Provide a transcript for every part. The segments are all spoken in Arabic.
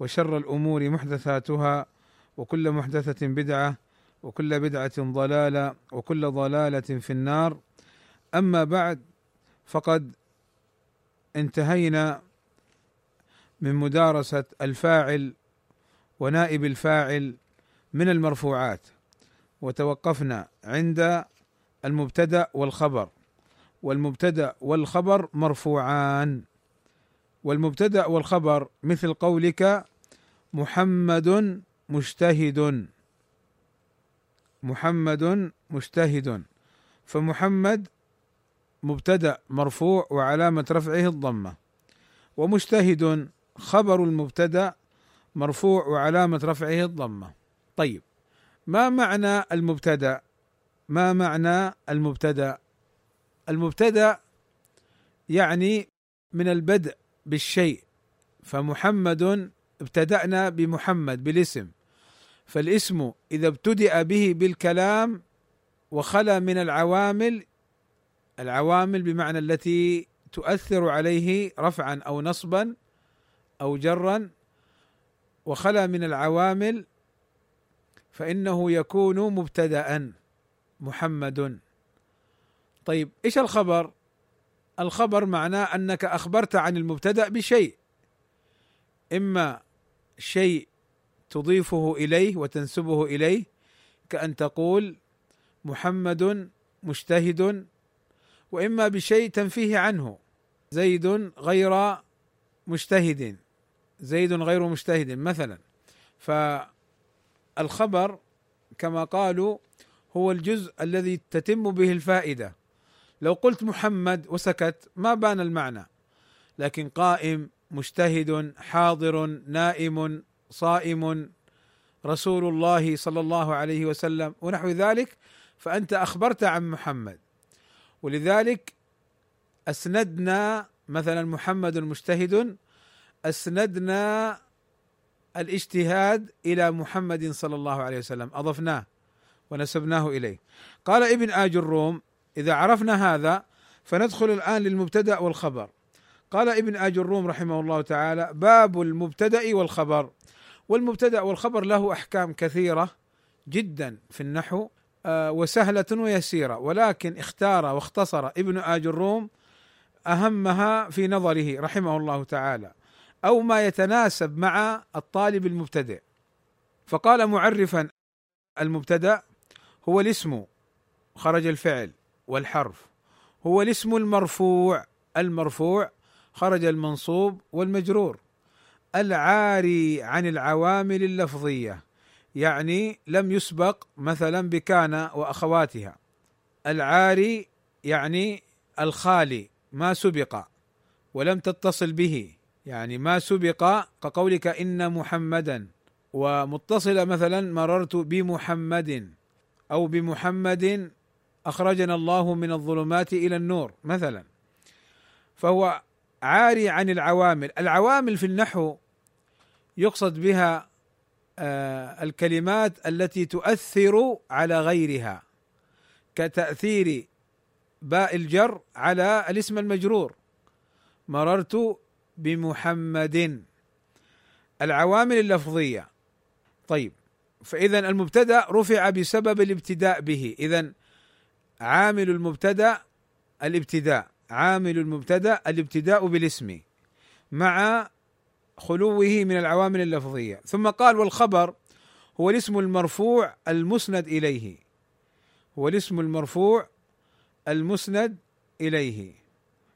وشر الأمور محدثاتها وكل محدثة بدعة وكل بدعة ضلالة وكل ضلالة في النار. أما بعد فقد انتهينا من مدارسة الفاعل ونائب الفاعل من المرفوعات وتوقفنا عند المبتدأ والخبر. والمبتدأ والخبر مرفوعان. والمبتدأ والخبر مثل قولك محمد مجتهد. محمد مجتهد. فمحمد مبتدأ مرفوع وعلامة رفعه الضمة. ومجتهد خبر المبتدأ مرفوع وعلامة رفعه الضمة. طيب ما معنى المبتدأ؟ ما معنى المبتدأ؟ المبتدأ يعني من البدء بالشيء. فمحمد ابتدأنا بمحمد بالاسم فالاسم إذا ابتدأ به بالكلام وخلا من العوامل العوامل بمعنى التي تؤثر عليه رفعا أو نصبا أو جرا وخلا من العوامل فإنه يكون مبتدأ محمد طيب إيش الخبر؟ الخبر معناه أنك أخبرت عن المبتدأ بشيء إما شيء تضيفه إليه وتنسبه إليه كأن تقول محمد مجتهد وإما بشيء تنفيه عنه زيد غير مجتهد زيد غير مجتهد مثلا. فالخبر كما قالوا هو الجزء الذي تتم به الفائدة. لو قلت محمد وسكت ما بان المعنى. لكن قائم مجتهد حاضر نائم صائم. رسول الله صلى الله عليه وسلم ونحو ذلك فأنت أخبرت عن محمد. ولذلك أسندنا مثلا محمد مجتهد أسندنا الاجتهاد إلى محمد صلى الله عليه وسلم أضفناه ونسبناه إليه. قال ابن آج الروم إذا عرفنا هذا فندخل الآن للمبتدأ والخبر. قال ابن آج الروم رحمه الله تعالى باب المبتدأ والخبر. والمبتدأ والخبر له أحكام كثيرة جدا في النحو آه، وسهلة ويسيرة ولكن اختار واختصر ابن آج الروم أهمها في نظره رحمه الله تعالى أو ما يتناسب مع الطالب المبتدئ. فقال معرفا المبتدأ هو الاسم خرج الفعل والحرف هو الاسم المرفوع المرفوع خرج المنصوب والمجرور. العاري عن العوامل اللفظية يعني لم يسبق مثلا بكان وأخواتها. العاري يعني الخالي ما سبق ولم تتصل به يعني ما سبق كقولك إن محمدا. ومتصلة مثلا مررت بمحمد أو بمحمد أخرجنا الله من الظلمات إلى النور مثلا. فهو عاري عن العوامل. العوامل في النحو يقصد بها آه الكلمات التي تؤثر على غيرها كتأثير باء الجر على الاسم المجرور. مررت بمحمد. العوامل اللفظية. طيب فإذا المبتدأ رفع بسبب الابتداء به. اذا عامل المبتدأ الابتداء. عامل المبتدأ الابتداء بالاسم مع خلوه من العوامل اللفظية. ثم قال والخبر هو الاسم المرفوع المسند إليه. هو الاسم المرفوع المسند إليه.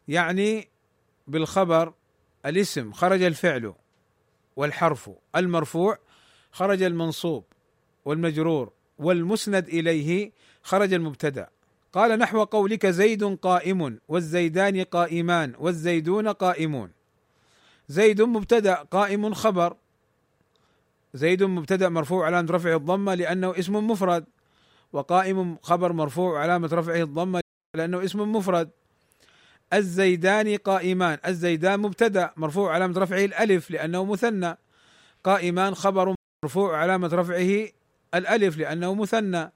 يعني بالخبر الاسم خرج الفعل والحرف المرفوع خرج المنصوب والمجرور والمسند إليه خرج المبتدأ. قال نحو قولك زيد قائم والزيدان قائمان والزيدون قائمون. زيد مبتدأ قائم خبر. زيد مبتدأ مرفوع علامة رفعه الضمة لأنه اسم مفرد وقائم خبر مرفوع علامة رفعه الضمة لأنه اسم مفرد. الزيدان قائمان الزيدان مبتدأ مرفوع علامة رفعه الألف لأنه مثنى. قائمان خبر مرفوع علامة رفعه الألف لأنه مثنى.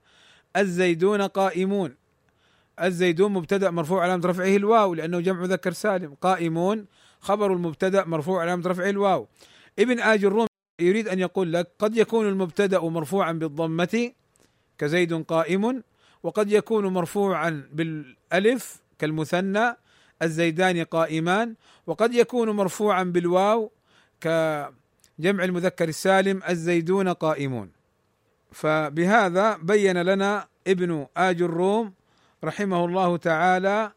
الزيدون قائمون. الزيدون مبتدأ مرفوع علامه رفعه الواو لأنه جمع ذكر سالم. قائمون خبر المبتدأ مرفوع علامه رفعه الواو. ابن آج الروم يريد أن يقول لك قد يكون المبتدأ مرفوعا بالضمة كزيد قائم وقد يكون مرفوعا بالألف كالمثنى الزيدان قائمان وقد يكون مرفوعا بالواو كجمع المذكر السالم الزيدون قائمون. فبهذا بين لنا ابن آج الروم رحمه الله تعالى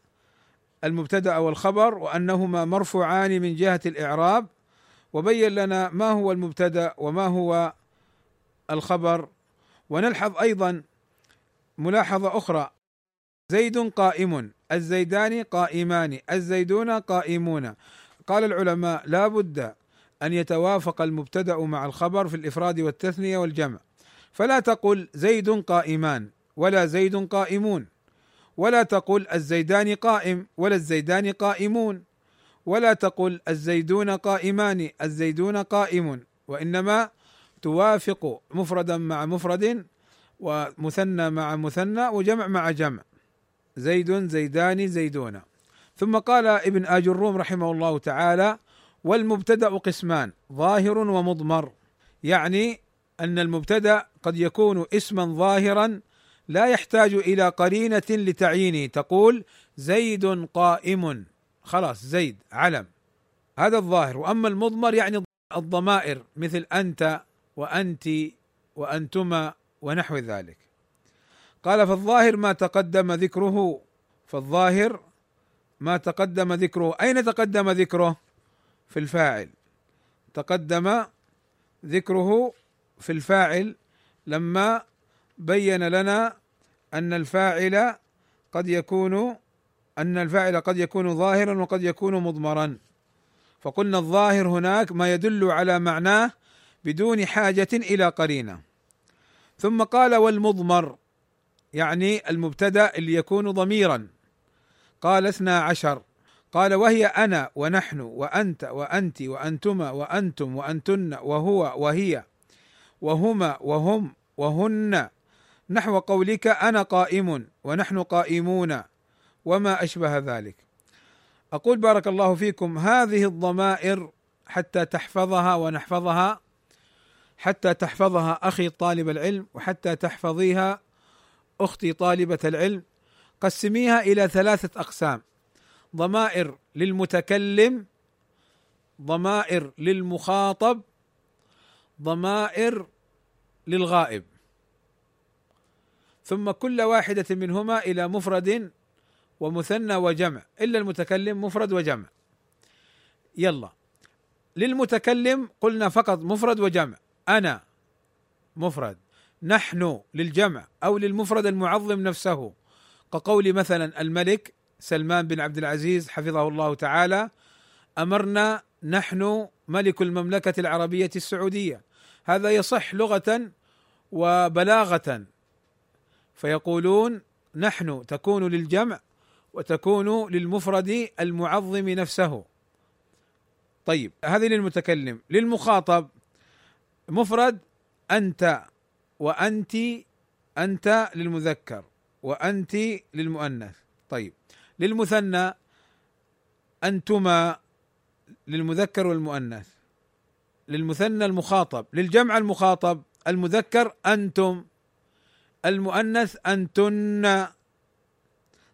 المبتدأ والخبر وأنهما مرفوعان من جهة الإعراب وبين لنا ما هو المبتدأ وما هو الخبر. ونلحظ أيضا ملاحظة أخرى. زيد قائم الزيدان قائمان الزيدون قائمون. قال العلماء لا بد أن يتوافق المبتدأ مع الخبر في الإفراد والتثنية والجمع. فلا تقل زيد قائمان ولا زيد قائمون. ولا تقل الزيدان قائم ولا الزيدان قائمون. ولا تقل الزيدون قائمان الزيدون قائم وإنما توافق مفردا مع مفرد ومثنى مع مثنى وجمع مع جمع. زيد زيدان زيدون. ثم قال ابن آج الروم رحمه الله تعالى والمبتدأ قسمان ظاهر ومضمر. يعني أن المبتدأ قد يكون اسما ظاهرا لا يحتاج إلى قرينة لتعيينه تقول زيد قائم. خلاص زيد علم. هذا الظاهر. وأما المضمر يعني الضمائر مثل أنت وأنت وانتما ونحو ذلك. قال فالظاهر ما تقدم ذكره. فالظاهر ما تقدم ذكره. أين تقدم ذكره؟ في الفاعل. تقدم ذكره في الفاعل لما بين لنا أن الفاعل قد يكون أن الفاعل قد يكون ظاهرا وقد يكون مضمرا. فقلنا الظاهر هناك ما يدل على معناه بدون حاجة إلى قرينة. ثم قال والمضمر يعني المبتدأ اللي يكون ضميرا. قال اثنا عشر. قال وهي أنا ونحن وأنت وأنت وأنتما وأنتم وأنتن وهو وهي وهما وهم وهن نحو قولك أنا قائم ونحن قائمون وما أشبه ذلك. أقول بارك الله فيكم هذه الضمائر حتى تحفظها ونحفظها حتى تحفظها أخي طالب العلم وحتى تحفظيها أختي طالبة العلم. قسميها إلى ثلاثة أقسام. ضمائر للمتكلم ضمائر للمخاطب ضمائر للغائب. ثم كل واحدة منهما إلى مفرد ومثنى وجمع إلا المتكلم مفرد وجمع. يلا. للمتكلم قلنا فقط مفرد وجمع. أنا مفرد. نحن للجمع أو للمفرد المعظم نفسه. كقول مثلا الملك سلمان بن عبد العزيز حفظه الله تعالى أمرنا نحن ملك المملكة العربية السعودية. هذا يصح لغة وبلاغة. فيقولون نحن تكون للجمع وتكون للمفرد المعظم نفسه. طيب هذه للمتكلم. للمخاطب مفرد أنت وأنت أنت للمذكر وأنت للمؤنث. طيب للمثنى أنتما للمذكر والمؤنث. للمثنى المخاطب للجمع المخاطب المذكر أنتم. المؤنث أنتن.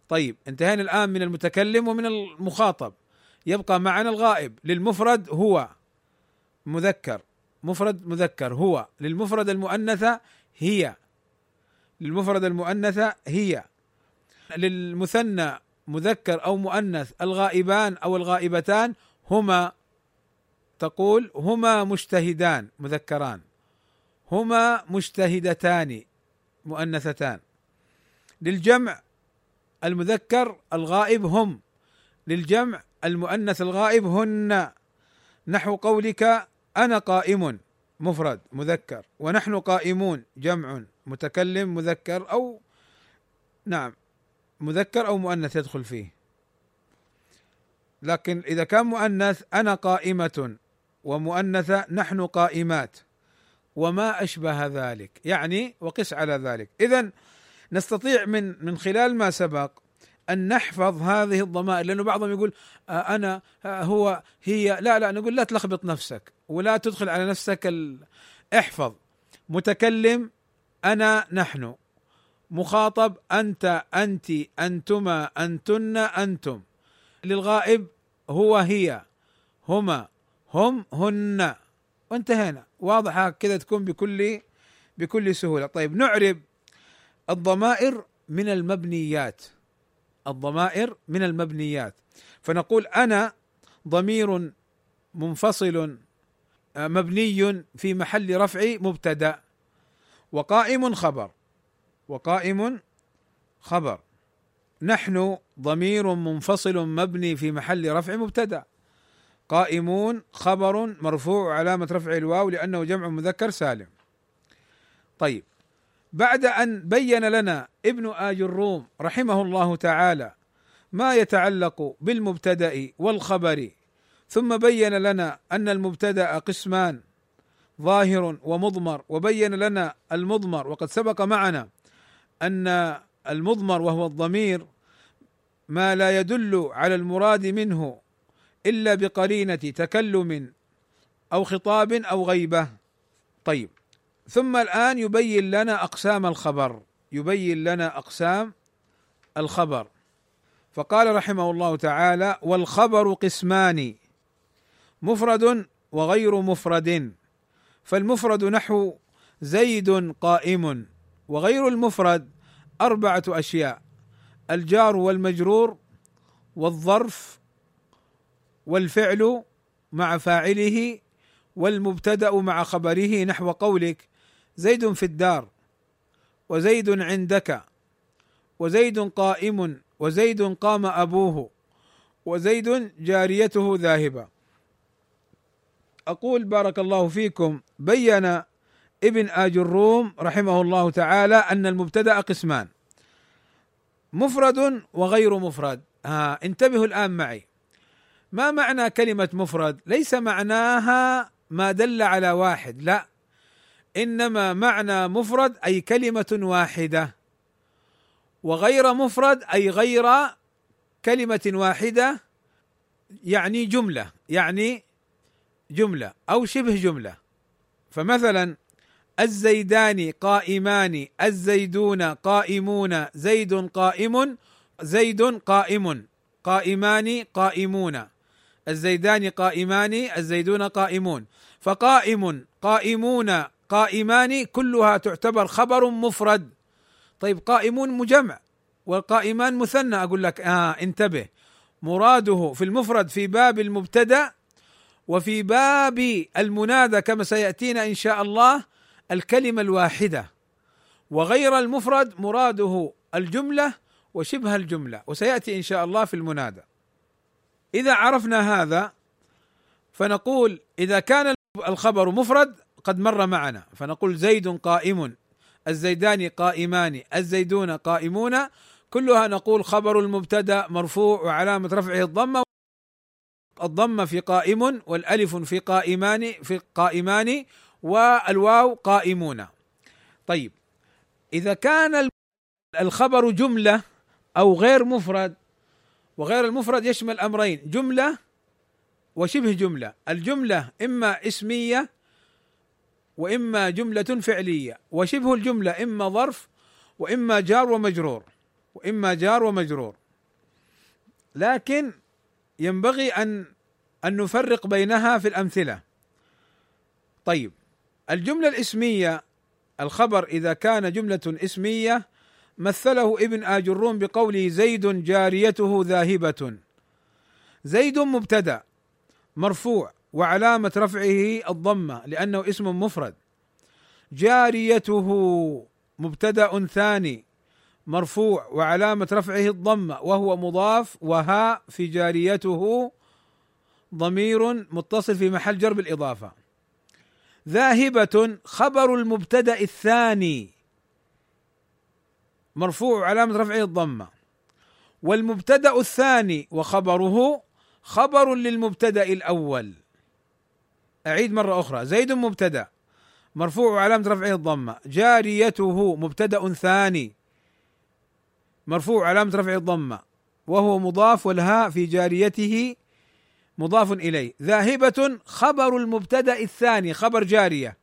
طيب انتهينا الآن من المتكلم ومن المخاطب. يبقى معنا الغائب. للمفرد هو مذكر. مفرد مذكر. هو. للمفرد المؤنثة هي. للمفرد المؤنثة هي. للمثنى مذكر أو مؤنث الغائبان أو الغائبتان هما. تقول هما مجتهدان مذكران. هما مجتهدتان. مؤنثتان. للجمع المذكر الغائب هم. للجمع المؤنث الغائب هن. نحو قولك أنا قائم مفرد مذكر. ونحن قائمون جمع متكلم مذكر أو نعم مذكر أو مؤنث يدخل فيه. لكن إذا كان مؤنث أنا قائمة ومؤنثة نحن قائمات. وما أشبه ذلك. يعني وقس على ذلك. اذا نستطيع من من خلال ما سبق أن نحفظ هذه الضمائر لأنه بعضهم يقول آه، أنا آه، هو هي لا لا نقول لا تلخبط نفسك ولا تدخل على نفسك ال... احفظ. متكلم أنا نحن. مخاطب أنت أنت أنتما أنتن أنتم. للغائب هو هي. هما هم هن. وانتهينا. واضحة كذا تكون بكل بكل سهولة. طيب نعرب الضمائر من المبنيات. الضمائر من المبنيات. فنقول أنا ضمير منفصل آه، مبني في محل رفع مبتدأ. وقائم خبر. وقائم خبر. نحن ضمير منفصل مبني في محل رفع مبتدأ. قائمون خبر مرفوع علامة رفع الواو لأنه جمع مذكر سالم. طيب بعد أن بين لنا ابن آج الروم رحمه الله تعالى ما يتعلق بالمبتدأ والخبر ثم بين لنا أن المبتدأ قسمان ظاهر ومضمر وبين لنا المضمر وقد سبق معنا أن المضمر وهو الضمير ما لا يدل على المراد منه إلا بقرينة تكلم أو خطاب أو غيبة. طيب. ثم الآن يبين لنا أقسام الخبر. يبين لنا أقسام الخبر. فقال رحمه الله تعالى والخبر قسمان مفرد وغير مفرد. فالمفرد نحو زيد قائم وغير المفرد أربعة أشياء الجار والمجرور والظرف والفعل مع فاعله والمبتدأ مع خبره نحو قولك. زيد في الدار وزيد عندك وزيد قائم وزيد قام أبوه وزيد جاريته ذاهبة. أقول بارك الله فيكم بين ابن آج الروم رحمه الله تعالى أن المبتدأ قسمان مفرد وغير مفرد. ها انتبهوا الآن معي. ما معنى كلمة مفرد؟ ليس معناها ما دل على واحد، لا. إنما معنى مفرد أي كلمة واحدة. وغير مفرد أي غير كلمة واحدة يعني جملة يعني جملة أو شبه جملة. فمثلا الزيدان قائمان الزيدون قائمون زيد قائم زيد قائم قائمان قائمون. الزيدان قائمان الزيدون قائمون. فقائم قائمون قائمان كلها تعتبر خبر مفرد. طيب قائمون مجمع والقائمان مثنى. أقول لك آه انتبه. مراده في المفرد في باب المبتدأ وفي باب المنادى كما سيأتينا إن شاء الله الكلمة الواحدة. وغير المفرد مراده الجملة وشبه الجملة. وسيأتي إن شاء الله في المنادى. إذا عرفنا هذا فنقول إذا كان الخبر مفرد قد مر معنا. فنقول زيد قائم الزيدان قائمان الزيدون قائمون. كلها نقول خبر المبتدا مرفوع وعلامة رفعه الضمة. الضمه في قائم والألف في قائمان في قائمان والواو قائمون. طيب إذا كان الخبر جملة أو غير مفرد وغير المفرد يشمل أمرين جملة وشبه جملة. الجملة إما اسمية وإما جملة فعلية وشبه الجملة إما ظرف وإما جار ومجرور وإما جار ومجرور. لكن ينبغي أن أن نفرق بينها في الأمثلة. طيب الجملة الاسمية الخبر إذا كان جملة اسمية مثله ابن آجروم بقوله زيد جاريته ذاهبة. زيد مبتدأ مرفوع وعلامة رفعه الضمة لأنه اسم مفرد. جاريته مبتدأ ثاني مرفوع وعلامة رفعه الضمة وهو مضاف وها في جاريته ضمير متصل في محل جر بالإضافة. ذاهبة خبر المبتدأ الثاني. مرفوع علامة رفعه الضمة. والمبتدأ الثاني وخبره خبر للمبتدأ الأول. أعيد مرة أخرى. زيد مبتدأ مرفوع علامة رفعه الضمة. جاريته مبتدأ ثاني مرفوع علامة رفعه الضمة. وهو مضاف والهاء في جاريته مضاف إليه. ذاهبة خبر المبتدأ الثاني خبر جارية.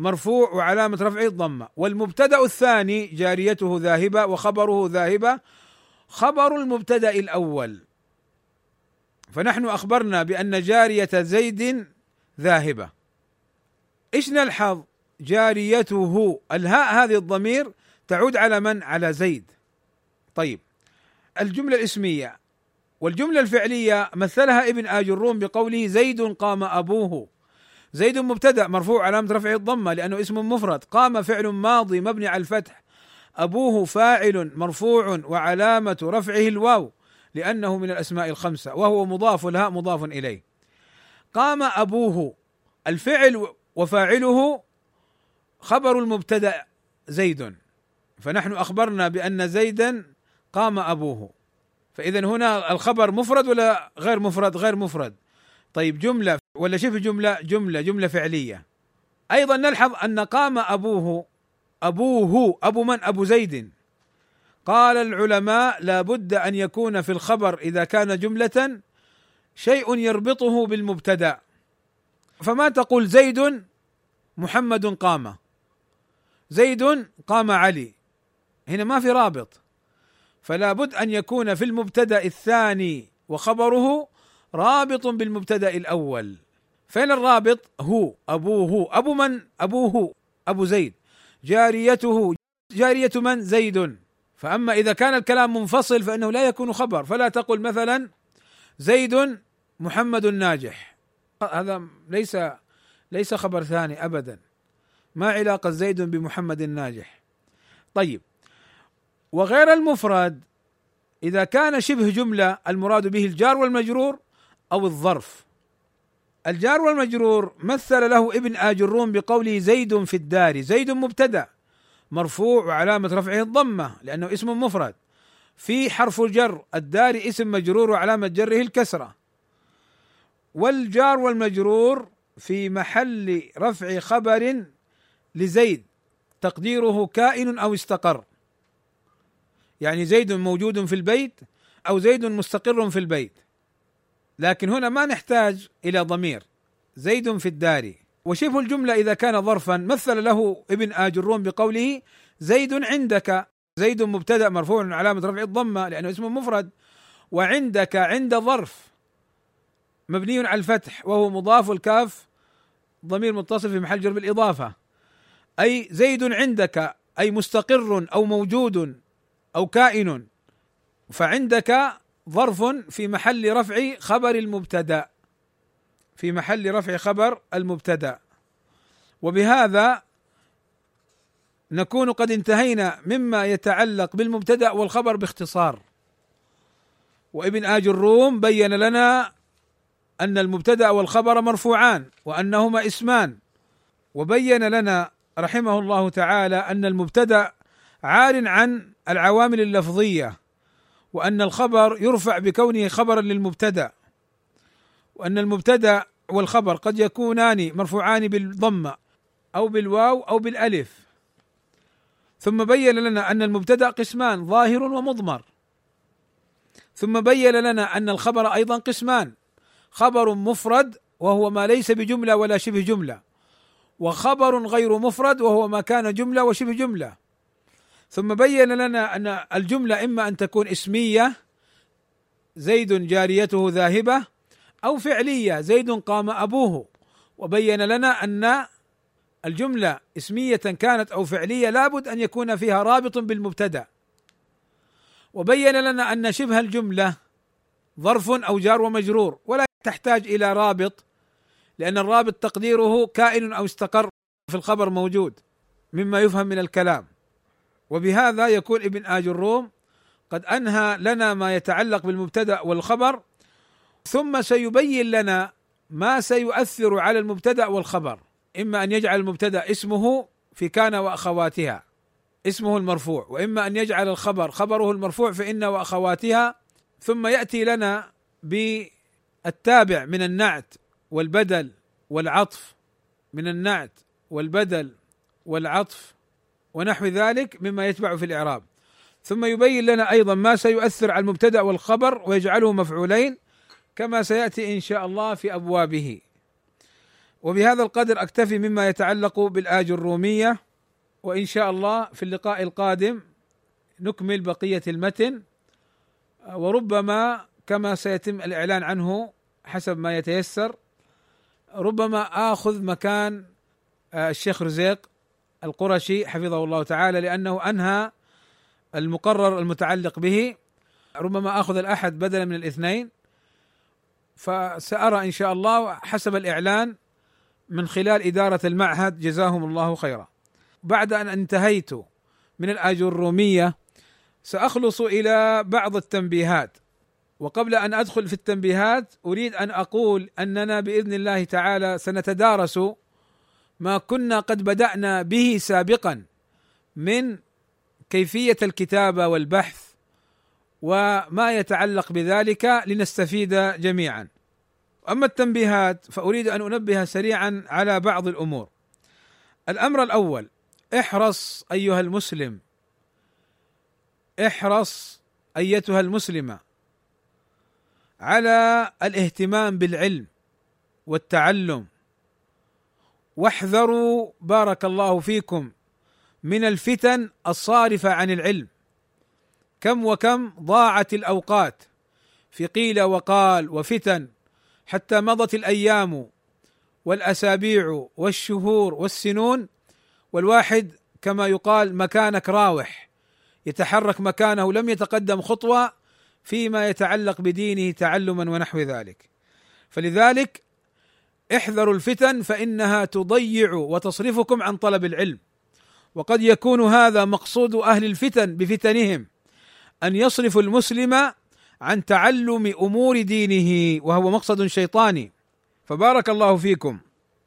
مرفوع وعلامة رفعه الضمة. والمبتدأ الثاني جاريته ذاهبة وخبره ذاهبة. خبر المبتدأ الأول. فنحن أخبرنا بأن جارية زيد ذاهبة. إيش نلحظ؟ جاريته الهاء هذه الضمير تعود على من؟ على زيد. طيب. الجملة الاسمية. والجملة الفعلية مثلها ابن آجروم بقوله زيد قام أبوه. زيد مبتدأ مرفوع علامة رفعه الضمة لأنه اسم مفرد. قام فعل ماضي مبني على الفتح. أبوه فاعل مرفوع وعلامة رفعه الواو لأنه من الأسماء الخمسة وهو مضاف الهاء مضاف إليه. قام أبوه الفعل وفاعله خبر المبتدأ زيد. فنحن أخبرنا بأن زيدا قام أبوه. فإذا هنا الخبر مفرد ولا غير مفرد؟ غير مفرد. طيب جملة ولا شبه جملة جملة جملة فعلية. أيضا نلحظ أن قام أبوه أبوه أبو من؟ أبو زيد. قال العلماء لا بد أن يكون في الخبر إذا كان جملة شيء يربطه بالمبتدأ. فما تقول زيد محمد قام؟ زيد قام علي. هنا ما في رابط. فلا بد أن يكون في المبتدأ الثاني وخبره رابط بالمبتدا الأول. فين الرابط هو أبوه أبو من؟ أبوه. أبو زيد. جاريته جارية من؟ زيد. فأما إذا كان الكلام منفصل فإنه لا يكون خبر. فلا تقل مثلا زيد محمد ناجح. هذا ليس ليس خبر ثاني ابدا. ما علاقة زيد بمحمد الناجح؟ طيب. وغير المفرد إذا كان شبه جملة المراد به الجار والمجرور أو الظرف. الجار والمجرور مثل له ابن اجروم بقوله زيد في الدار. زيد مبتدأ مرفوع وعلامة رفعه الضمة لأنه اسم مفرد. في حرف الجر الدار اسم مجرور وعلامة جره الكسرة. والجار والمجرور في محل رفع خبر لزيد تقديره كائن أو استقر. يعني زيد موجود في البيت أو زيد مستقر في البيت. لكن هنا ما نحتاج إلى ضمير. زيد في الدار. وشبه الجملة إذا كان ظرفا مثل له ابن اجروم بقوله زيد عندك زيد مبتدأ مرفوع علامة رفع الضمة لأنه اسم مفرد. وعندك عند ظرف مبني على الفتح وهو مضاف الكاف ضمير متصل في محل جر بالإضافة. أي زيد عندك أي مستقر أو موجود أو كائن فعندك ظرف في محل رفع خبر المبتدأ. في محل رفع خبر المبتدأ. وبهذا نكون قد انتهينا مما يتعلق بالمبتدأ والخبر باختصار. وابن آج الروم بين لنا أن المبتدأ والخبر مرفوعان وأنهما اسمان. وبين لنا رحمه الله تعالى أن المبتدأ عار عن العوامل اللفظية. وأن الخبر يرفع بكونه خبرا للمبتدأ وأن المبتدأ والخبر قد يكونان مرفوعان بالضمه أو بالواو أو بالألف. ثم بين لنا أن المبتدأ قسمان ظاهر ومضمر. ثم بين لنا أن الخبر أيضا قسمان خبر مفرد وهو ما ليس بجملة ولا شبه جملة وخبر غير مفرد وهو ما كان جملة وشبه جملة. ثم بين لنا أن الجملة إما أن تكون اسمية زيد جاريته ذاهبة أو فعلية زيد قام أبوه. وبين لنا أن الجملة اسمية كانت أو فعلية لابد أن يكون فيها رابط بالمبتدأ. وبين لنا أن شبه الجملة ظرف أو جار ومجرور ولا تحتاج إلى رابط لأن الرابط تقديره كائن أو استقر في الخبر موجود مما يفهم من الكلام. وبهذا يكون ابن آج الروم قد أنهى لنا ما يتعلق بالمبتدأ والخبر ثم سيبين لنا ما سيؤثر على المبتدأ والخبر إما أن يجعل المبتدأ اسمه في كان وأخواتها اسمه المرفوع وإما أن يجعل الخبر خبره المرفوع فان وأخواتها ثم يأتي لنا بالتابع من النعت والبدل والعطف من النعت والبدل والعطف ونحو ذلك مما يتبع في الإعراب. ثم يبين لنا أيضا ما سيؤثر على المبتدأ والخبر ويجعله مفعولين كما سيأتي إن شاء الله في أبوابه. وبهذا القدر أكتفي مما يتعلق بالآج الرومية وإن شاء الله في اللقاء القادم نكمل بقية المتن. وربما كما سيتم الإعلان عنه حسب ما يتيسر ربما آخذ مكان آه، الشيخ رزيق القرشي حفظه الله تعالى لأنه أنهى المقرر المتعلق به ربما أخذ الأحد بدلا من الاثنين فسأرى إن شاء الله حسب الإعلان من خلال إدارة المعهد جزاهم الله خيرا. بعد أن انتهيت من الأجرومية سأخلص إلى بعض التنبيهات وقبل أن أدخل في التنبيهات أريد أن أقول أننا بإذن الله تعالى سنتدارس ما كنا قد بدأنا به سابقا من كيفية الكتابه والبحث وما يتعلق بذلك لنستفيد جميعا. أما التنبيهات فأريد أن أنبه سريعا على بعض الأمور. الأمر الأول احرص أيها المسلم احرص أيتها المسلمة على الاهتمام بالعلم والتعلم واحذروا بارك الله فيكم من الفتن الصارفة عن العلم. كم وكم ضاعت الأوقات في قيل وقال وفتن حتى مضت الأيام والأسابيع والشهور والسنون والواحد كما يقال مكانك راوح يتحرك مكانه لم يتقدم خطوة فيما يتعلق بدينه تعلما ونحو ذلك. فلذلك احذروا الفتن فإنها تضيع وتصرفكم عن طلب العلم. وقد يكون هذا مقصود أهل الفتن بفتنهم أن يصرفوا المسلم عن تعلم أمور دينه وهو مقصد شيطاني. فبارك الله فيكم.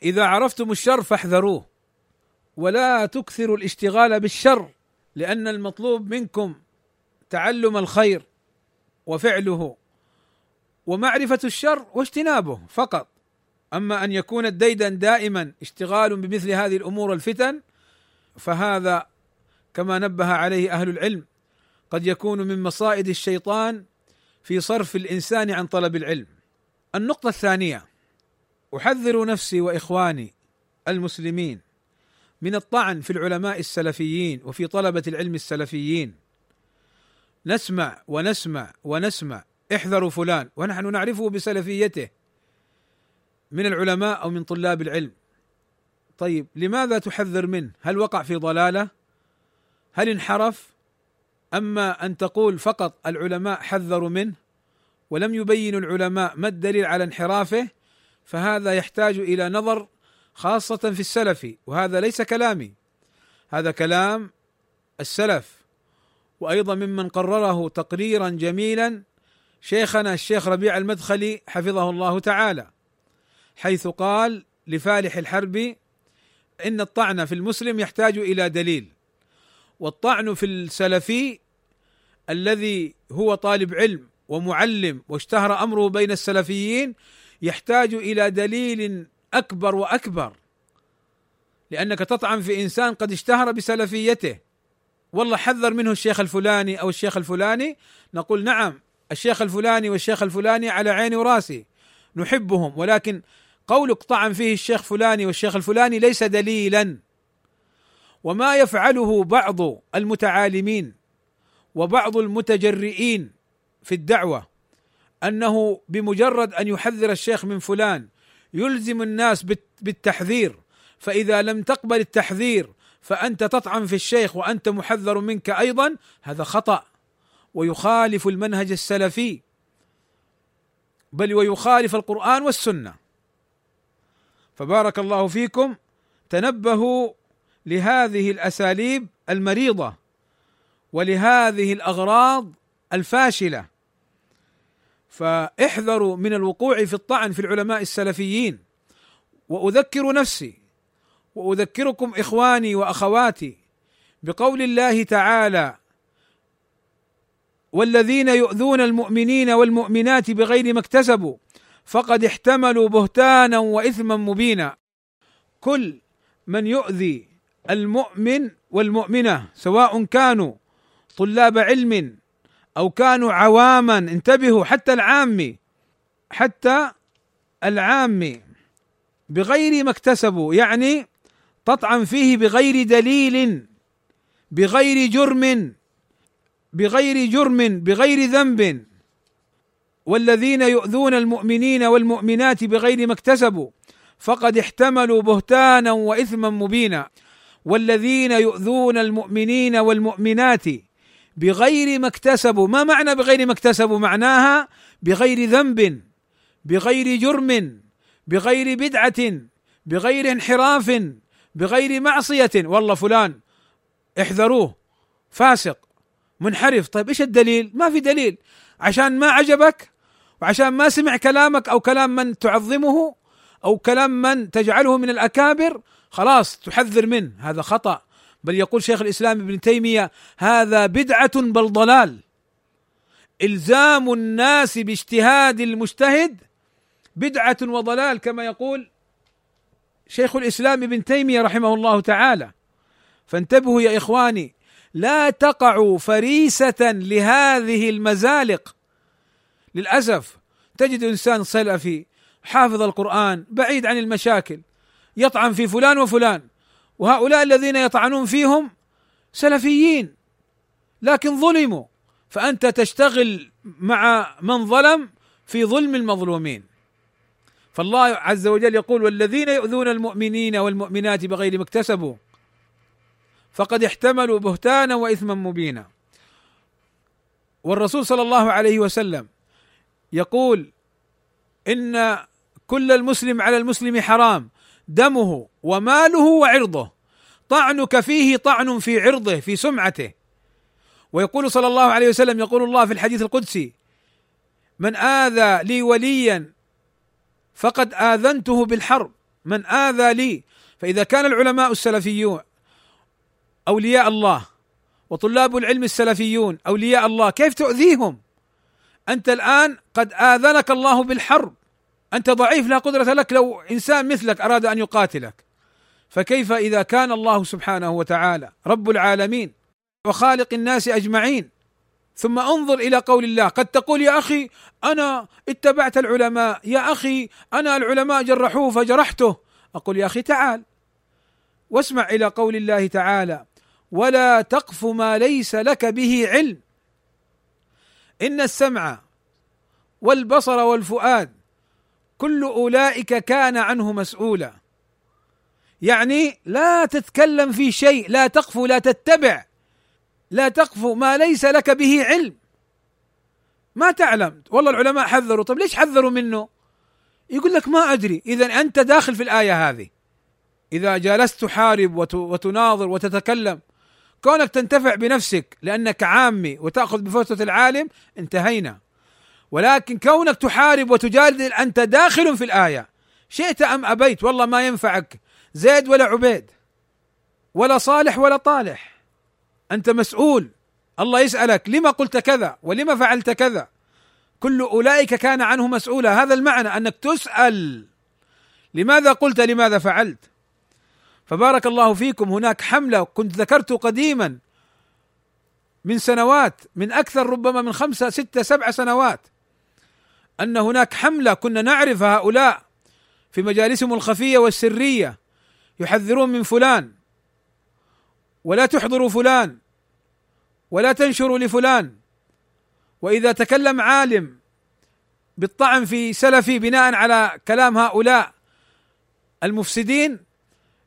إذا عرفتم الشر فاحذروه. ولا تكثروا الاشتغال بالشر لأن المطلوب منكم تعلم الخير وفعله. ومعرفة الشر واجتنابه فقط. أما أن يكون الديدن دائما اشتغال بمثل هذه الأمور الفتن فهذا كما نبه عليه أهل العلم قد يكون من مصائد الشيطان في صرف الإنسان عن طلب العلم. النقطة الثانية أحذر نفسي وإخواني المسلمين من الطعن في العلماء السلفيين وفي طلبة العلم السلفيين. نسمع ونسمع ونسمع احذروا فلان ونحن نعرفه بسلفيته من العلماء أو من طلاب العلم طيب لماذا تحذر منه؟ هل وقع في ضلالة؟ هل انحرف؟ أما أن تقول فقط العلماء حذروا منه ولم يبين العلماء ما الدليل على انحرافه فهذا يحتاج إلى نظر خاصة في السلف وهذا ليس كلامي هذا كلام السلف وأيضا ممن قرره تقريرا جميلا شيخنا الشيخ ربيع المدخلي حفظه الله تعالى حيث قال لفالح الحرب إن الطعن في المسلم يحتاج إلى دليل. والطعن في السلفي الذي هو طالب علم ومعلم واشتهر أمره بين السلفيين يحتاج إلى دليل أكبر وأكبر. لأنك تطعن في إنسان قد اشتهر بسلفيته. والله حذر منه الشيخ الفلاني أو الشيخ الفلاني. نقول نعم الشيخ الفلاني والشيخ الفلاني على عيني وراسي نحبهم ولكن قولك طعن فيه الشيخ فلاني والشيخ الفلاني ليس دليلا. وما يفعله بعض المتعالمين وبعض المتجرئين في الدعوة أنه بمجرد أن يحذر الشيخ من فلان يلزم الناس بالتحذير. فإذا لم تقبل التحذير فأنت تطعن في الشيخ وأنت محذر منك أيضا هذا خطأ. ويخالف المنهج السلفي بل ويخالف القرآن والسنة. فبارك الله فيكم. تنبهوا لهذه الأساليب المريضة ولهذه الأغراض الفاشلة. فاحذروا من الوقوع في الطعن في العلماء السلفيين. وأذكر نفسي وأذكركم إخواني وأخواتي بقول الله تعالى والذين يؤذون المؤمنين والمؤمنات بغير ما اكتسبوا فقد احتملوا بهتانا وإثما مبينا. كل من يؤذي المؤمن والمؤمنة سواء كانوا طلاب علم أو كانوا عواما انتبهوا حتى العامي حتى العامي بغير ما اكتسبوا يعني تطعن فيه بغير دليل بغير جرم بغير جرم بغير ذنب. والذين يؤذون المؤمنين والمؤمنات بغير ما اكتسبوا فقد احتملوا بهتانا وإثما مبينا. والذين يؤذون المؤمنين والمؤمنات بغير ما اكتسبوا ما معنى بغير ما اكتسبوا؟ معناها بغير ذنب بغير جرم بغير بدعة بغير انحراف بغير معصية. والله فلان احذروه فاسق منحرف. طيب إيش الدليل؟ ما في دليل. عشان ما عجبك وعشان ما سمع كلامك أو كلام من تعظمه أو كلام من تجعله من الأكابر خلاص تحذر منه هذا خطأ. بل يقول شيخ الإسلام ابن تيمية هذا بدعة بل ضلال. إلزام الناس باجتهاد المجتهد بدعة وضلال كما يقول شيخ الإسلام ابن تيمية رحمه الله تعالى. فانتبهوا يا إخواني لا تقعوا فريسة لهذه المزالق. للأسف تجد انسان سلفي حافظ القرآن بعيد عن المشاكل يطعن في فلان وفلان وهؤلاء الذين يطعنون فيهم سلفيين لكن ظلموا فأنت تشتغل مع من ظلم في ظلم المظلومين. فالله عز وجل يقول والذين يؤذون المؤمنين والمؤمنات بغير ما اكتسبوا فقد احتملوا بهتانا وإثما مبينا والرسول صلى الله عليه وسلم يقول إن كل المسلم على المسلم حرام دمه وماله وعرضه طعنك فيه طعن في عرضه في سمعته. ويقول صلى الله عليه وسلم يقول الله في الحديث القدسي من آذى لي وليا فقد آذنته بالحرب من آذى لي فإذا كان العلماء السلفيون أولياء الله وطلاب العلم السلفيون أولياء الله كيف تؤذيهم؟ أنت الآن قد آذنك الله بالحرب. أنت ضعيف لا قدرة لك. لو إنسان مثلك أراد أن يقاتلك. فكيف إذا كان الله سبحانه وتعالى رب العالمين وخالق الناس أجمعين؟ ثم انظر إلى قول الله. قد تقول يا أخي أنا اتبعت العلماء. يا أخي أنا العلماء جرحوه فجرحته. أقول يا أخي تعال. واسمع إلى قول الله تعالى ولا تقف ما ليس لك به علم. إن السمع والبصر والفؤاد كل أولئك كان عنه مسؤولا. يعني لا تتكلم في شيء لا تقف لا تتبع لا تقف ما ليس لك به علم. ما تعلم. والله العلماء حذروا. طيب ليش حذروا منه؟ يقول لك ما أدري. اذا أنت داخل في الآية هذه. إذا جالست تحارب وتناظر وتتكلم كونك تنتفع بنفسك لأنك عامي وتأخذ بفتوى العالم انتهينا. ولكن كونك تحارب وتجادل أنت داخل في الآية. شئت أم أبيت؟ والله ما ينفعك. زيد ولا عبيد؟ ولا صالح ولا طالح. أنت مسؤول. الله يسألك لما قلت كذا ولما فعلت كذا؟ كل أولئك كان عنه مسؤولا. هذا المعنى أنك تسأل. لماذا قلت لماذا فعلت؟ فبارك الله فيكم. هناك حملة كنت ذكرت قديما من سنوات من أكثر ربما من خمسة ستة سبع سنوات أن هناك حملة كنا نعرف هؤلاء في مجالسهم الخفية والسرية يحذرون من فلان ولا تحضروا فلان ولا تنشروا لفلان وإذا تكلم عالم بالطعن في سلفي بناء على كلام هؤلاء المفسدين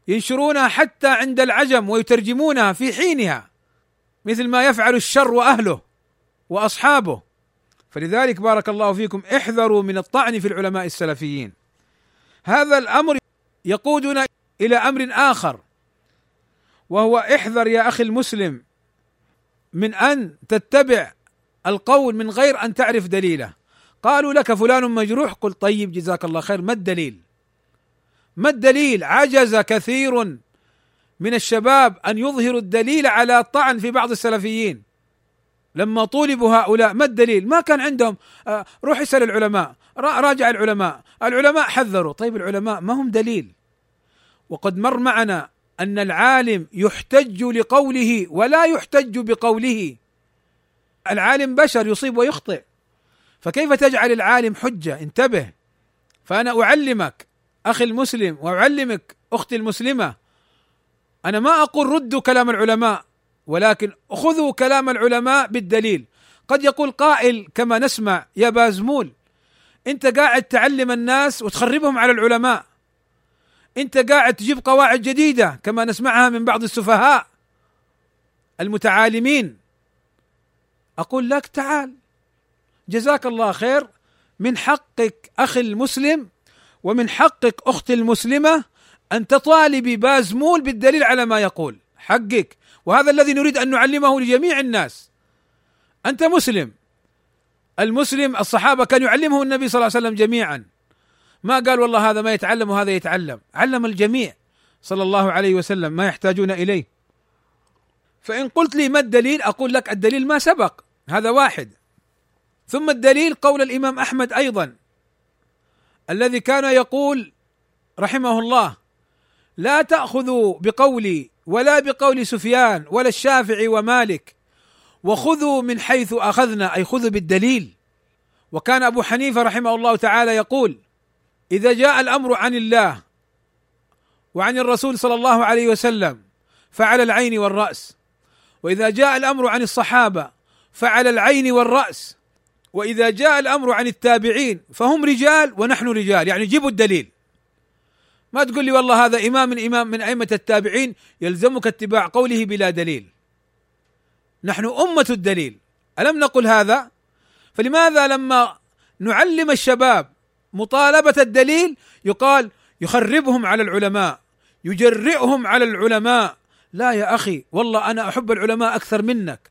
ينشرونها حتى عند العجم ويترجمونها في حينها مثل ما يفعل الشر وأهله وأصحابه. فلذلك بارك الله فيكم احذروا من الطعن في العلماء السلفيين. هذا الأمر يقودنا إلى أمر آخر وهو احذر يا أخي المسلم من أن تتبع القول من غير أن تعرف دليله. قالوا لك فلان مجروح قل طيب جزاك الله خير ما الدليل؟ ما الدليل؟ عجز كثير من الشباب أن يظهروا الدليل على طعن في بعض السلفيين. لما طولبوا هؤلاء ما الدليل؟ ما كان عندهم آه، روح اسأل العلماء راجع العلماء. العلماء حذروا. طيب العلماء ما هم دليل؟ وقد مر معنا أن العالم يحتج لقوله ولا يحتج بقوله. العالم بشر يصيب ويخطئ. فكيف تجعل العالم حجة؟ انتبه. فأنا أعلمك أخي المسلم وأعلمك أختي المسلمة أنا ما أقول ردوا كلام العلماء ولكن خذوا كلام العلماء بالدليل. قد يقول قائل كما نسمع يا بازمول أنت قاعد تعلم الناس وتخربهم على العلماء. أنت قاعد تجيب قواعد جديدة كما نسمعها من بعض السفهاء المتعالمين. أقول لك تعال جزاك الله خير من حقك أخي المسلم ومن حقك أختي المسلمة أن تطالبي بازمول بالدليل على ما يقول. حقك. وهذا الذي نريد أن نعلمه لجميع الناس. أنت مسلم. المسلم الصحابة كان يعلمه النبي صلى الله عليه وسلم جميعا. ما قال والله هذا ما يتعلم وهذا يتعلم. علم الجميع صلى الله عليه وسلم ما يحتاجون إليه. فإن قلت لي ما الدليل أقول لك الدليل ما سبق. هذا واحد. ثم الدليل قول الإمام أحمد أيضا. الذي كان يقول رحمه الله لا تأخذوا بقولي ولا بقول سفيان ولا الشافعي ومالك وخذوا من حيث أخذنا أي خذوا بالدليل. وكان أبو حنيفة رحمه الله تعالى يقول إذا جاء الأمر عن الله وعن الرسول صلى الله عليه وسلم فعلى العين والرأس. وإذا جاء الأمر عن الصحابة فعلى العين والرأس. وإذا جاء الأمر عن التابعين فهم رجال ونحن رجال يعني جيبوا الدليل. ما تقول لي والله هذا إمام من إمام من أئمة التابعين يلزمك اتباع قوله بلا دليل. نحن أمة الدليل. ألم نقل هذا؟ فلماذا لما نعلم الشباب مطالبة الدليل يقال يخربهم على العلماء يجرئهم على العلماء؟ لا يا أخي والله أنا أحب العلماء أكثر منك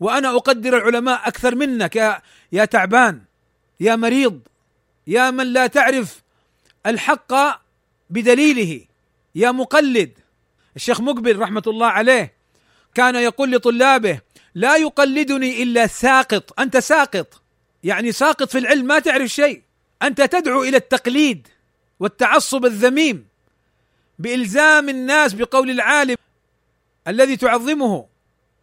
وأنا أقدر العلماء أكثر منك. يا يا تعبان يا مريض يا من لا تعرف الحق بدليله يا مقلد. الشيخ مقبل رحمة الله عليه كان يقول لطلابه لا يقلدني إلا ساقط. أنت ساقط يعني ساقط في العلم ما تعرف شيء. أنت تدعو إلى التقليد والتعصب الذميم بإلزام الناس بقول العالم الذي تعظمه.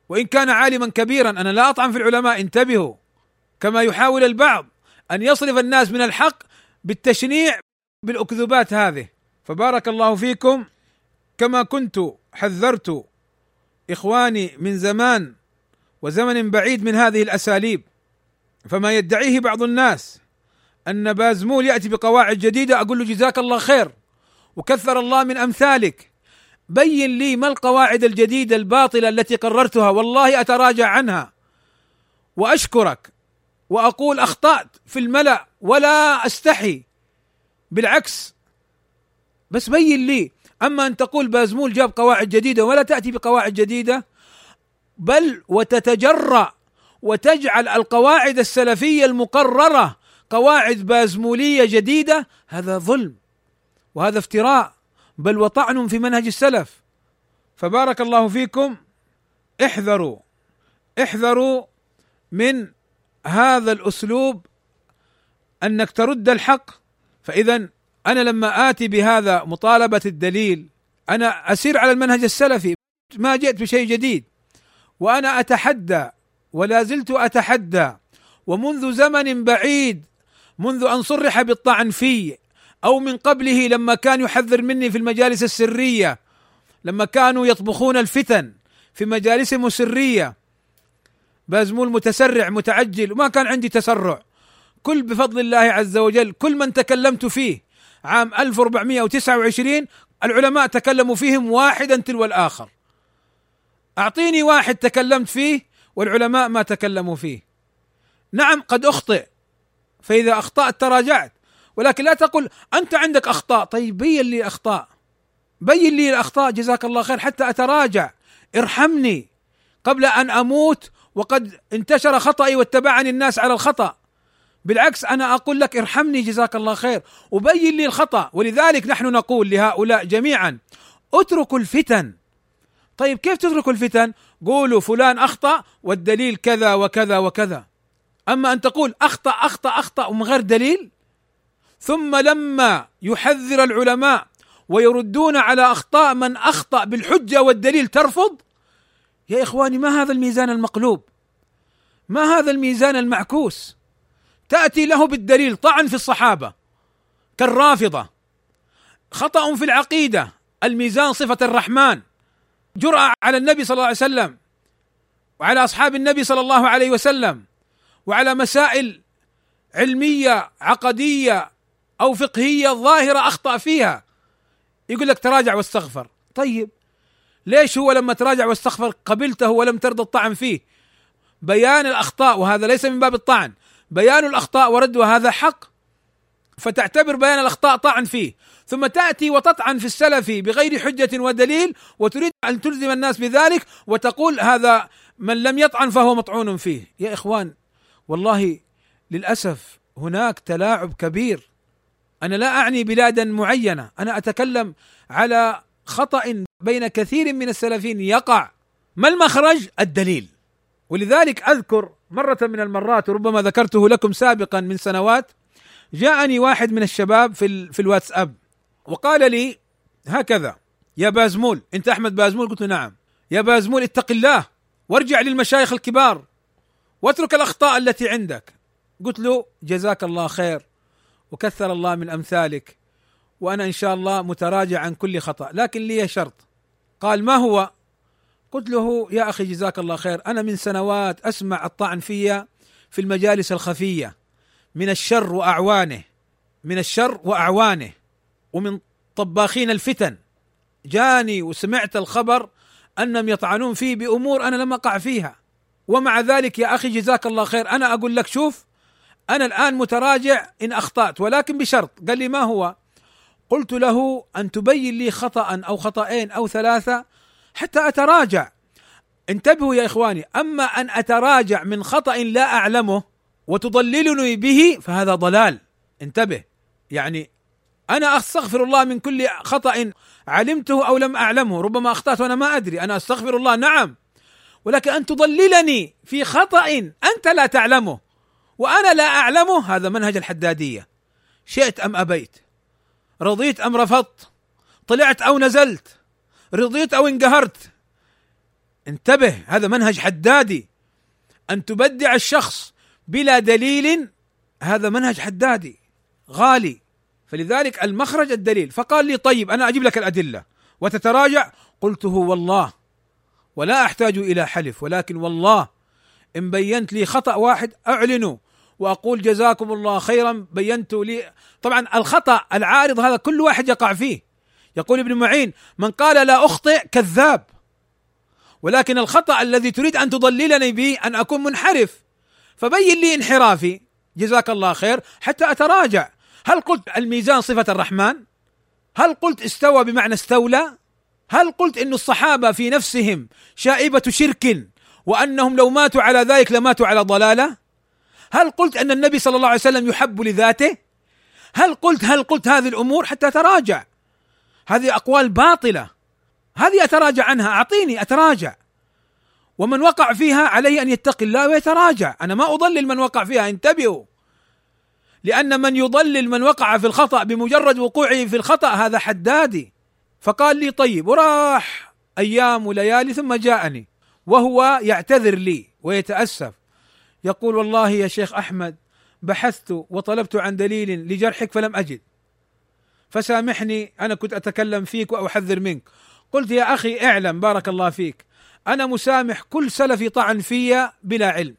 وإن كان عالما كبيرا أنا لا أطعن في العلماء انتبهوا. كما يحاول البعض أن يصرف الناس من الحق بالتشنيع بالأكذوبات هذه. فبارك الله فيكم كما كنت حذرت إخواني من زمان وزمن بعيد من هذه الأساليب. فما يدعيه بعض الناس أن بازمول يأتي بقواعد جديدة أقول له جزاك الله خير وكثر الله من أمثالك. بين لي ما القواعد الجديدة الباطلة التي قررتها والله أتراجع عنها وأشكرك وأقول أخطأت في الملأ ولا أستحي. بالعكس بس بين لي. أما أن تقول بازمول جاب قواعد جديدة ولا تأتي بقواعد جديدة بل وتتجرأ وتجعل القواعد السلفية المقررة قواعد بازمولية جديدة هذا ظلم وهذا افتراء. بل وطعن في منهج السلف. فبارك الله فيكم. احذروا احذروا من هذا الأسلوب أنك ترد الحق فإذا أنا لما آتي بهذا مطالبة الدليل أنا أسير على المنهج السلفي ما جئت بشيء جديد وأنا أتحدى ولا زلت أتحدى ومنذ زمن بعيد منذ أن صرح بالطعن في أو من قبله لما كان يحذر مني في المجالس السرية لما كانوا يطبخون الفتن في مجالسهم السرية بازمول متسرع متعجل وما كان عندي تسرع. كل بفضل الله عز وجل كل من تكلمت فيه عام 1429 العلماء تكلموا فيهم واحدا تلو الآخر. أعطيني واحد تكلمت فيه والعلماء ما تكلموا فيه. نعم قد أخطئ فإذا أخطأت تراجعت. ولكن لا تقل أنت عندك أخطاء. طيب بين لي أخطاء. بين لي الأخطاء جزاك الله خير حتى أتراجع. ارحمني قبل أن أموت وقد انتشر خطأي واتبعني الناس على الخطأ. بالعكس أنا أقول لك ارحمني جزاك الله خير وبين لي الخطأ. ولذلك نحن نقول لهؤلاء جميعا اتركوا الفتن. طيب كيف تتركوا الفتن؟ قولوا فلان أخطأ والدليل كذا وكذا وكذا. أما أن تقول أخطأ أخطأ أخطأ ومن غير دليل؟ ثم لما يحذر العلماء ويردون على أخطاء من أخطأ بالحجة والدليل ترفض يا إخواني ما هذا الميزان المقلوب؟ ما هذا الميزان المعكوس؟ تأتي له بالدليل طعن في الصحابة كالرافضة. خطأ في العقيدة الميزان صفة الرحمن. جرأة على النبي صلى الله عليه وسلم وعلى أصحاب النبي صلى الله عليه وسلم وعلى مسائل علمية عقدية أو فقهية ظاهرة أخطأ فيها. يقول لك تراجع واستغفر. طيب ليش هو لما تراجع واستغفر قبلته ولم ترضى الطعن فيه؟ بيان الأخطاء وهذا ليس من باب الطعن. بيان الأخطاء وردها هذا حق. فتعتبر بيان الأخطاء طعن فيه. ثم تأتي وتطعن في السلف بغير حجة ودليل وتريد أن تلزم الناس بذلك وتقول هذا من لم يطعن فهو مطعون فيه. يا إخوان والله للأسف هناك تلاعب كبير. أنا لا أعني بلادا معينة. أنا أتكلم على خطأ بين كثير من السلفيين يقع. ما المخرج؟ الدليل. ولذلك أذكر مرة من المرات وربما ذكرته لكم سابقا من سنوات جاءني واحد من الشباب في في الواتساب وقال لي هكذا يا بازمول أنت أحمد بازمول؟ قلت له نعم. يا بازمول اتق الله وارجع للمشايخ الكبار واترك الأخطاء التي عندك. قلت له جزاك الله خير وكثر الله من أمثالك وأنا إن شاء الله متراجع عن كل خطأ لكن لي شرط. قال ما هو؟ قلت له يا أخي جزاك الله خير أنا من سنوات أسمع الطعن في في المجالس الخفية. من الشر وأعوانه من الشر وأعوانه ومن طباخين الفتن. جاني وسمعت الخبر أنهم يطعنون فيه بأمور أنا لم أقع فيها. ومع ذلك يا أخي جزاك الله خير أنا أقول لك شوف أنا الآن متراجع إن أخطأت ولكن بشرط. قال لي ما هو؟ قلت له أن تبين لي خطأ أو خطأين أو ثلاثة حتى أتراجع. انتبهوا يا إخواني أما أن أتراجع من خطأ لا أعلمه وتضللني به فهذا ضلال. انتبه. يعني أنا أستغفر الله من كل خطأ علمته أو لم أعلمه ربما أخطأت وأنا ما أدري. أنا أستغفر الله نعم. ولكن أن تضللني في خطأ أنت لا تعلمه وأنا لا أعلمه هذا منهج الحدادية. شئت أم أبيت؟ رضيت أم رفضت؟ طلعت أو نزلت؟ رضيت أو انقهرت؟ انتبه هذا منهج حدادي. أن تبدع الشخص بلا دليل هذا منهج حدادي غالي. فلذلك المخرج الدليل. فقال لي طيب أنا أجيب لك الأدلة وتتراجع. قلت هو والله ولا أحتاج إلى حلف ولكن والله إن بينت لي خطأ واحد اعلنه وأقول جزاكم الله خيرا بينت لي. طبعا الخطأ العارض هذا كل واحد يقع فيه. يقول ابن معين من قال لا أخطئ كذاب. ولكن الخطأ الذي تريد أن تضللني به أن أكون منحرف. فبين لي انحرافي. جزاك الله خير. حتى أتراجع. هل قلت الميزان صفة الرحمن؟ هل قلت استوى بمعنى استولى؟ هل قلت إن الصحابة في نفسهم شائبة شرك وأنهم لو ماتوا على ذلك لماتوا على ضلالة؟ هل قلت أن النبي صلى الله عليه وسلم يحب لذاته؟ هل قلت هل قلت هذه الأمور حتى تراجع هذه أقوال باطلة. هذه أتراجع عنها. أعطيني أتراجع. ومن وقع فيها عليه أن يتقي الله ويتراجع. أنا ما أضلل من وقع فيها انتبهوا. لأن من يضلل من وقع في الخطأ بمجرد وقوعه في الخطأ هذا حدادي. فقال لي طيب وراح أيام وليالي ثم جاءني وهو يعتذر لي ويتأسف. يقول والله يا شيخ أحمد بحثت وطلبت عن دليل لجرحك فلم أجد. فسامحني أنا كنت أتكلم فيك وأحذر منك. قلت يا أخي اعلم بارك الله فيك. أنا مسامح كل سلفي طعن في بلا علم.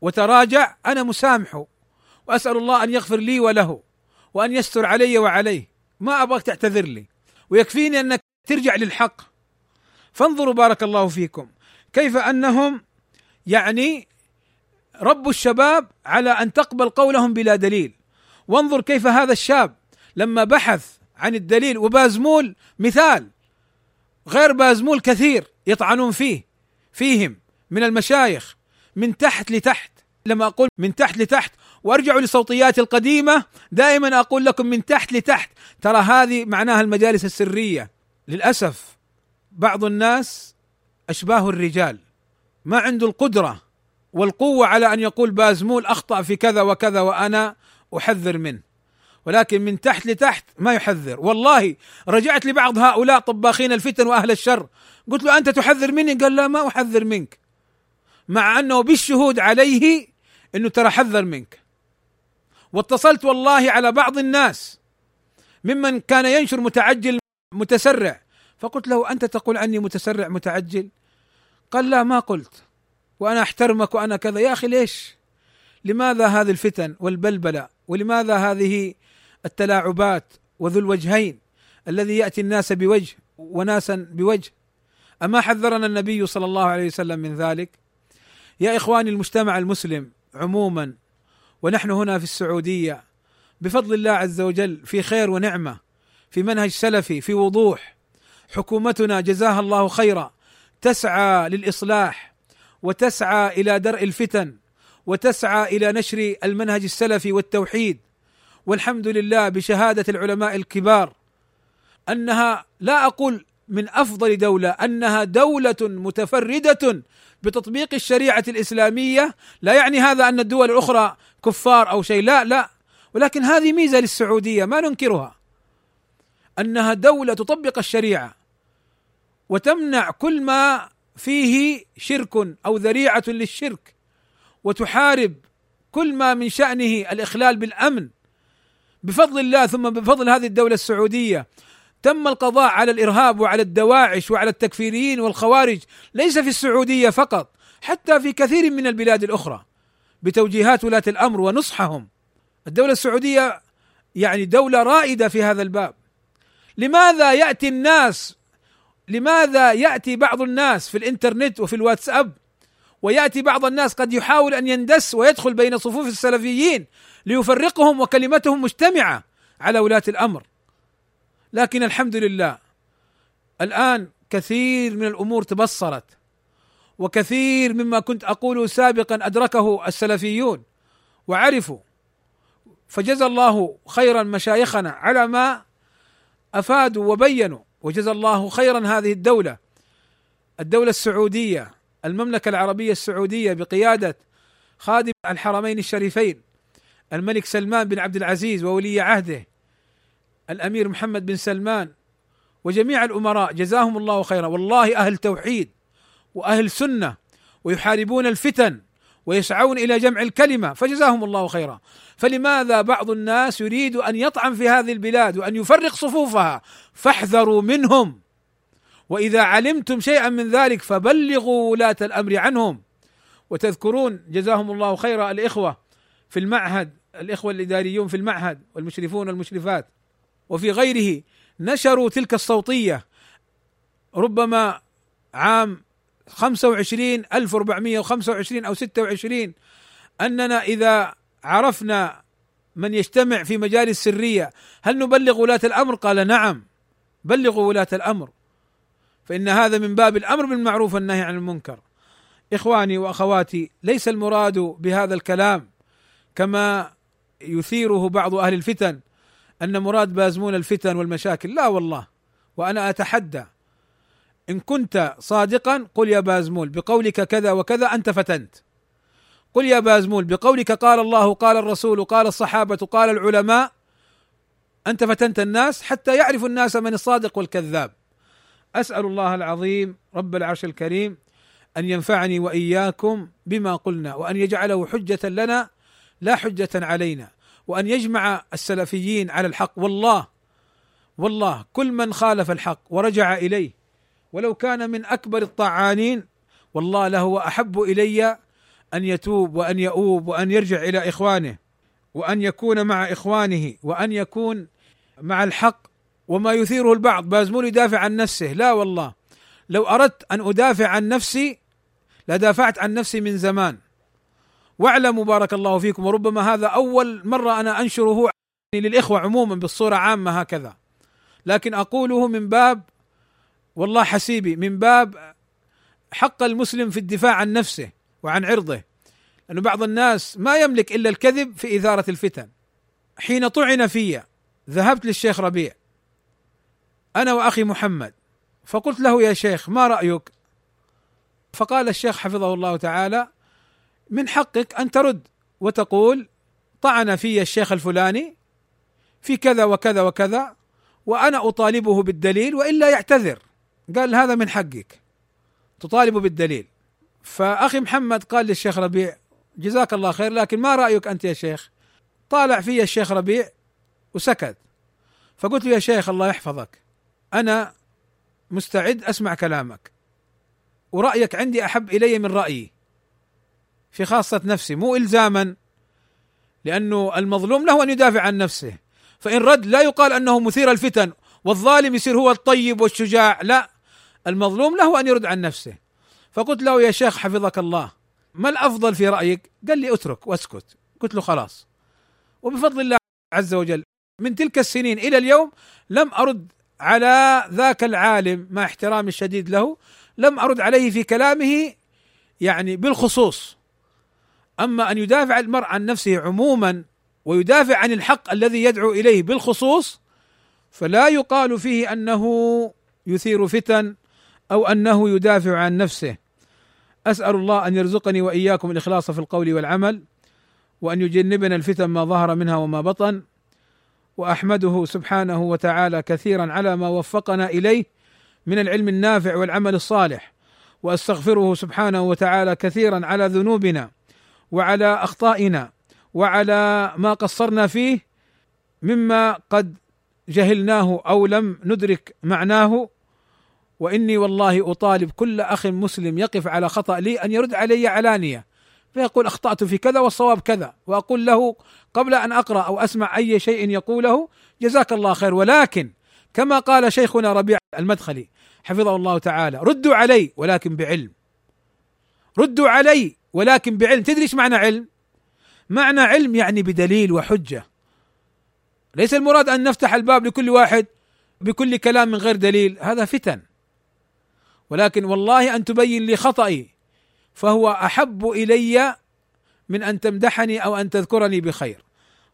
وتراجع أنا مسامحه وأسأل الله أن يغفر لي وله وأن يستر علي وعليه. ما أبغاك تعتذر لي. ويكفيني أنك ترجع للحق. فانظروا بارك الله فيكم. كيف أنهم يعني رب الشباب على أن تقبل قولهم بلا دليل. وانظر كيف هذا الشاب لما بحث عن الدليل وبازمول مثال غير بازمول كثير يطعنون فيه فيهم من المشايخ من تحت لتحت. لما أقول من تحت لتحت وارجعوا لصوتياتي القديمة دائما أقول لكم من تحت لتحت. ترى هذه معناها المجالس السرية. للأسف بعض الناس أشباه الرجال ما عنده القدرة والقوة على أن يقول بازمول أخطأ في كذا وكذا وأنا أحذر منه. ولكن من تحت لتحت ما يحذر. والله رجعت لبعض هؤلاء طباخين الفتن وأهل الشر. قلت له أنت تحذر مني؟ قال لا ما أحذر منك. مع أنه بالشهود عليه إنه ترى حذر منك. واتصلت والله على بعض الناس ممن كان ينشر متعجل متسرع. فقلت له أنت تقول عني متسرع متعجل؟ قال لا ما قلت. وأنا أحترمك وأنا كذا. يا أخي ليش؟ لماذا هذه الفتن والبلبلة؟ ولماذا هذه التلاعبات وذو الوجهين الذي يأتي الناس بوجه وناسا بوجه؟ أما حذرنا النبي صلى الله عليه وسلم من ذلك؟ يا إخواني المجتمع المسلم عموما ونحن هنا في السعودية بفضل الله عز وجل في خير ونعمة في منهج سلفي في وضوح حكومتنا جزاها الله خيرا تسعى للإصلاح وتسعى إلى درء الفتن وتسعى إلى نشر المنهج السلفي والتوحيد. والحمد لله بشهادة العلماء الكبار. أنها لا أقول من أفضل دولة أنها دولة متفردة بتطبيق الشريعة الإسلامية. لا يعني هذا أن الدول الأخرى كفار أو شيء لا لا. ولكن هذه ميزة للسعودية ما ننكرها. أنها دولة تطبق الشريعة وتمنع كل ما فيه شرك أو ذريعة للشرك وتحارب كل ما من شأنه الإخلال بالأمن. بفضل الله ثم بفضل هذه الدولة السعودية تم القضاء على الإرهاب وعلى الدواعش وعلى التكفيريين والخوارج ليس في السعودية فقط حتى في كثير من البلاد الأخرى بتوجيهات ولاة الأمر ونصحهم. الدولة السعودية يعني دولة رائدة في هذا الباب. لماذا يأتي الناس لماذا يأتي بعض الناس في الإنترنت وفي الواتساب؟ ويأتي بعض الناس قد يحاول أن يندس ويدخل بين صفوف السلفيين ليفرقهم وكلمتهم مجتمعة على ولاة الأمر. لكن الحمد لله الآن كثير من الأمور تبصرت وكثير مما كنت أقوله سابقا أدركه السلفيون وعرفوا. فجزى الله خيرا مشايخنا على ما أفادوا وبينوا. وجزى الله خيرا هذه الدولة. الدولة السعودية المملكة العربية السعودية بقيادة خادم الحرمين الشريفين الملك سلمان بن عبد العزيز وولي عهده الأمير محمد بن سلمان وجميع الأمراء جزاهم الله خيرا. والله أهل توحيد وأهل سنة ويحاربون الفتن ويسعون إلى جمع الكلمة فجزاهم الله خيرا. فلماذا بعض الناس يريد أن يطعن في هذه البلاد وأن يفرق صفوفها؟ فاحذروا منهم. وإذا علمتم شيئا من ذلك فبلغوا ولاة الأمر عنهم. وتذكرون جزاهم الله خيرا الإخوة في المعهد الإخوة الإداريون في المعهد والمشرفون والمشرفات. وفي غيره نشروا تلك الصوتية. ربما عام 25 1425 أو 26 أننا إذا عرفنا من يجتمع في مجالس سرية هل نبلغ ولاة الأمر؟ قال نعم بلغوا ولاة الأمر. فإن هذا من باب الأمر بالمعروف والنهي عن المنكر. إخواني وأخواتي ليس المراد بهذا الكلام كما يثيره بعض أهل الفتن أن مراد بازمون الفتن والمشاكل. لا والله وأنا أتحدى إن كنت صادقا قل يا بازمول بقولك كذا وكذا أنت فتنت. قل يا بازمول بقولك قال الله قال الرسول قال الصحابة قال العلماء. أنت فتنت الناس حتى يعرف الناس من الصادق والكذاب. أسأل الله العظيم رب العرش الكريم أن ينفعني وإياكم بما قلنا وأن يجعله حجة لنا لا حجة علينا وأن يجمع السلفيين على الحق. والله والله كل من خالف الحق ورجع إليه ولو كان من أكبر الطعانين والله لهو احب إلي أن يتوب وأن يؤوب وأن يرجع إلى إخوانه وأن يكون مع إخوانه وأن يكون مع الحق وما يثيره البعض. بازمول يدافع عن نفسه. لا والله. لو أردت أن أدافع عن نفسي لدافعت عن نفسي من زمان. واعلموا بارك الله فيكم وربما هذا أول مرة أنا أنشره للإخوة عموما بالصورة عامة هكذا. لكن أقوله من باب والله حسيبي من باب حق المسلم في الدفاع عن نفسه وعن عرضه. أن بعض الناس ما يملك إلا الكذب في إثارة الفتن. حين طعن في ذهبت للشيخ ربيع. أنا وأخي محمد. فقلت له يا شيخ ما رأيك؟ فقال الشيخ حفظه الله تعالى من حقك أن ترد وتقول طعن في الشيخ الفلاني في كذا وكذا وكذا وأنا أطالبه بالدليل وإلا يعتذر. قال هذا من حقك. تطالب بالدليل. فأخي محمد قال للشيخ ربيع جزاك الله خير لكن ما رأيك أنت يا شيخ؟ طالع في الشيخ ربيع وسكت. فقلت له يا شيخ الله يحفظك. أنا مستعد أسمع كلامك. ورأيك عندي أحب إلي من رأيي. في خاصة نفسي مو الزاما لأنه المظلوم له أن يدافع عن نفسه. فإن رد لا يقال أنه مثير الفتن والظالم يصير هو الطيب والشجاع لا. المظلوم له أن يرد عن نفسه. فقلت له يا شيخ حفظك الله ما الأفضل في رأيك؟ قال لي اترك واسكت. قلت له خلاص. وبفضل الله عز وجل من تلك السنين إلى اليوم لم أرد على ذاك العالم مع احترامي الشديد له لم أرد عليه في كلامه يعني بالخصوص. أما أن يدافع المرء عن نفسه عموما ويدافع عن الحق الذي يدعو إليه بالخصوص فلا يقال فيه أنه يثير فتن أو أنه يدافع عن نفسه. أسأل الله أن يرزقني وإياكم الإخلاص في القول والعمل وأن يجنبنا الفتن ما ظهر منها وما بطن. وأحمده سبحانه وتعالى كثيرا على ما وفقنا إليه من العلم النافع والعمل الصالح. وأستغفره سبحانه وتعالى كثيرا على ذنوبنا وعلى أخطائنا وعلى ما قصرنا فيه مما قد جهلناه أو لم ندرك معناه. وإني والله أطالب كل أخ مسلم يقف على خطأ لي أن يرد علي علانية. فيقول أخطأت في كذا والصواب كذا. وأقول له قبل أن أقرأ أو أسمع أي شيء يقوله جزاك الله خير. ولكن كما قال شيخنا ربيع المدخلي حفظه الله تعالى ردوا علي ولكن بعلم. ردوا علي ولكن بعلم. تدري إيش معنى علم؟ معنى علم يعني بدليل وحجة. ليس المراد أن نفتح الباب لكل واحد بكل كلام من غير دليل. هذا فتن. ولكن والله أن تبين لي خطئي فهو أحب إلي من أن تمدحني أو أن تذكرني بخير.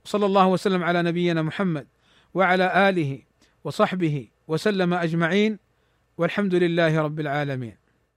صلى الله وسلم على نبينا محمد وعلى آله وصحبه وسلم أجمعين والحمد لله رب العالمين.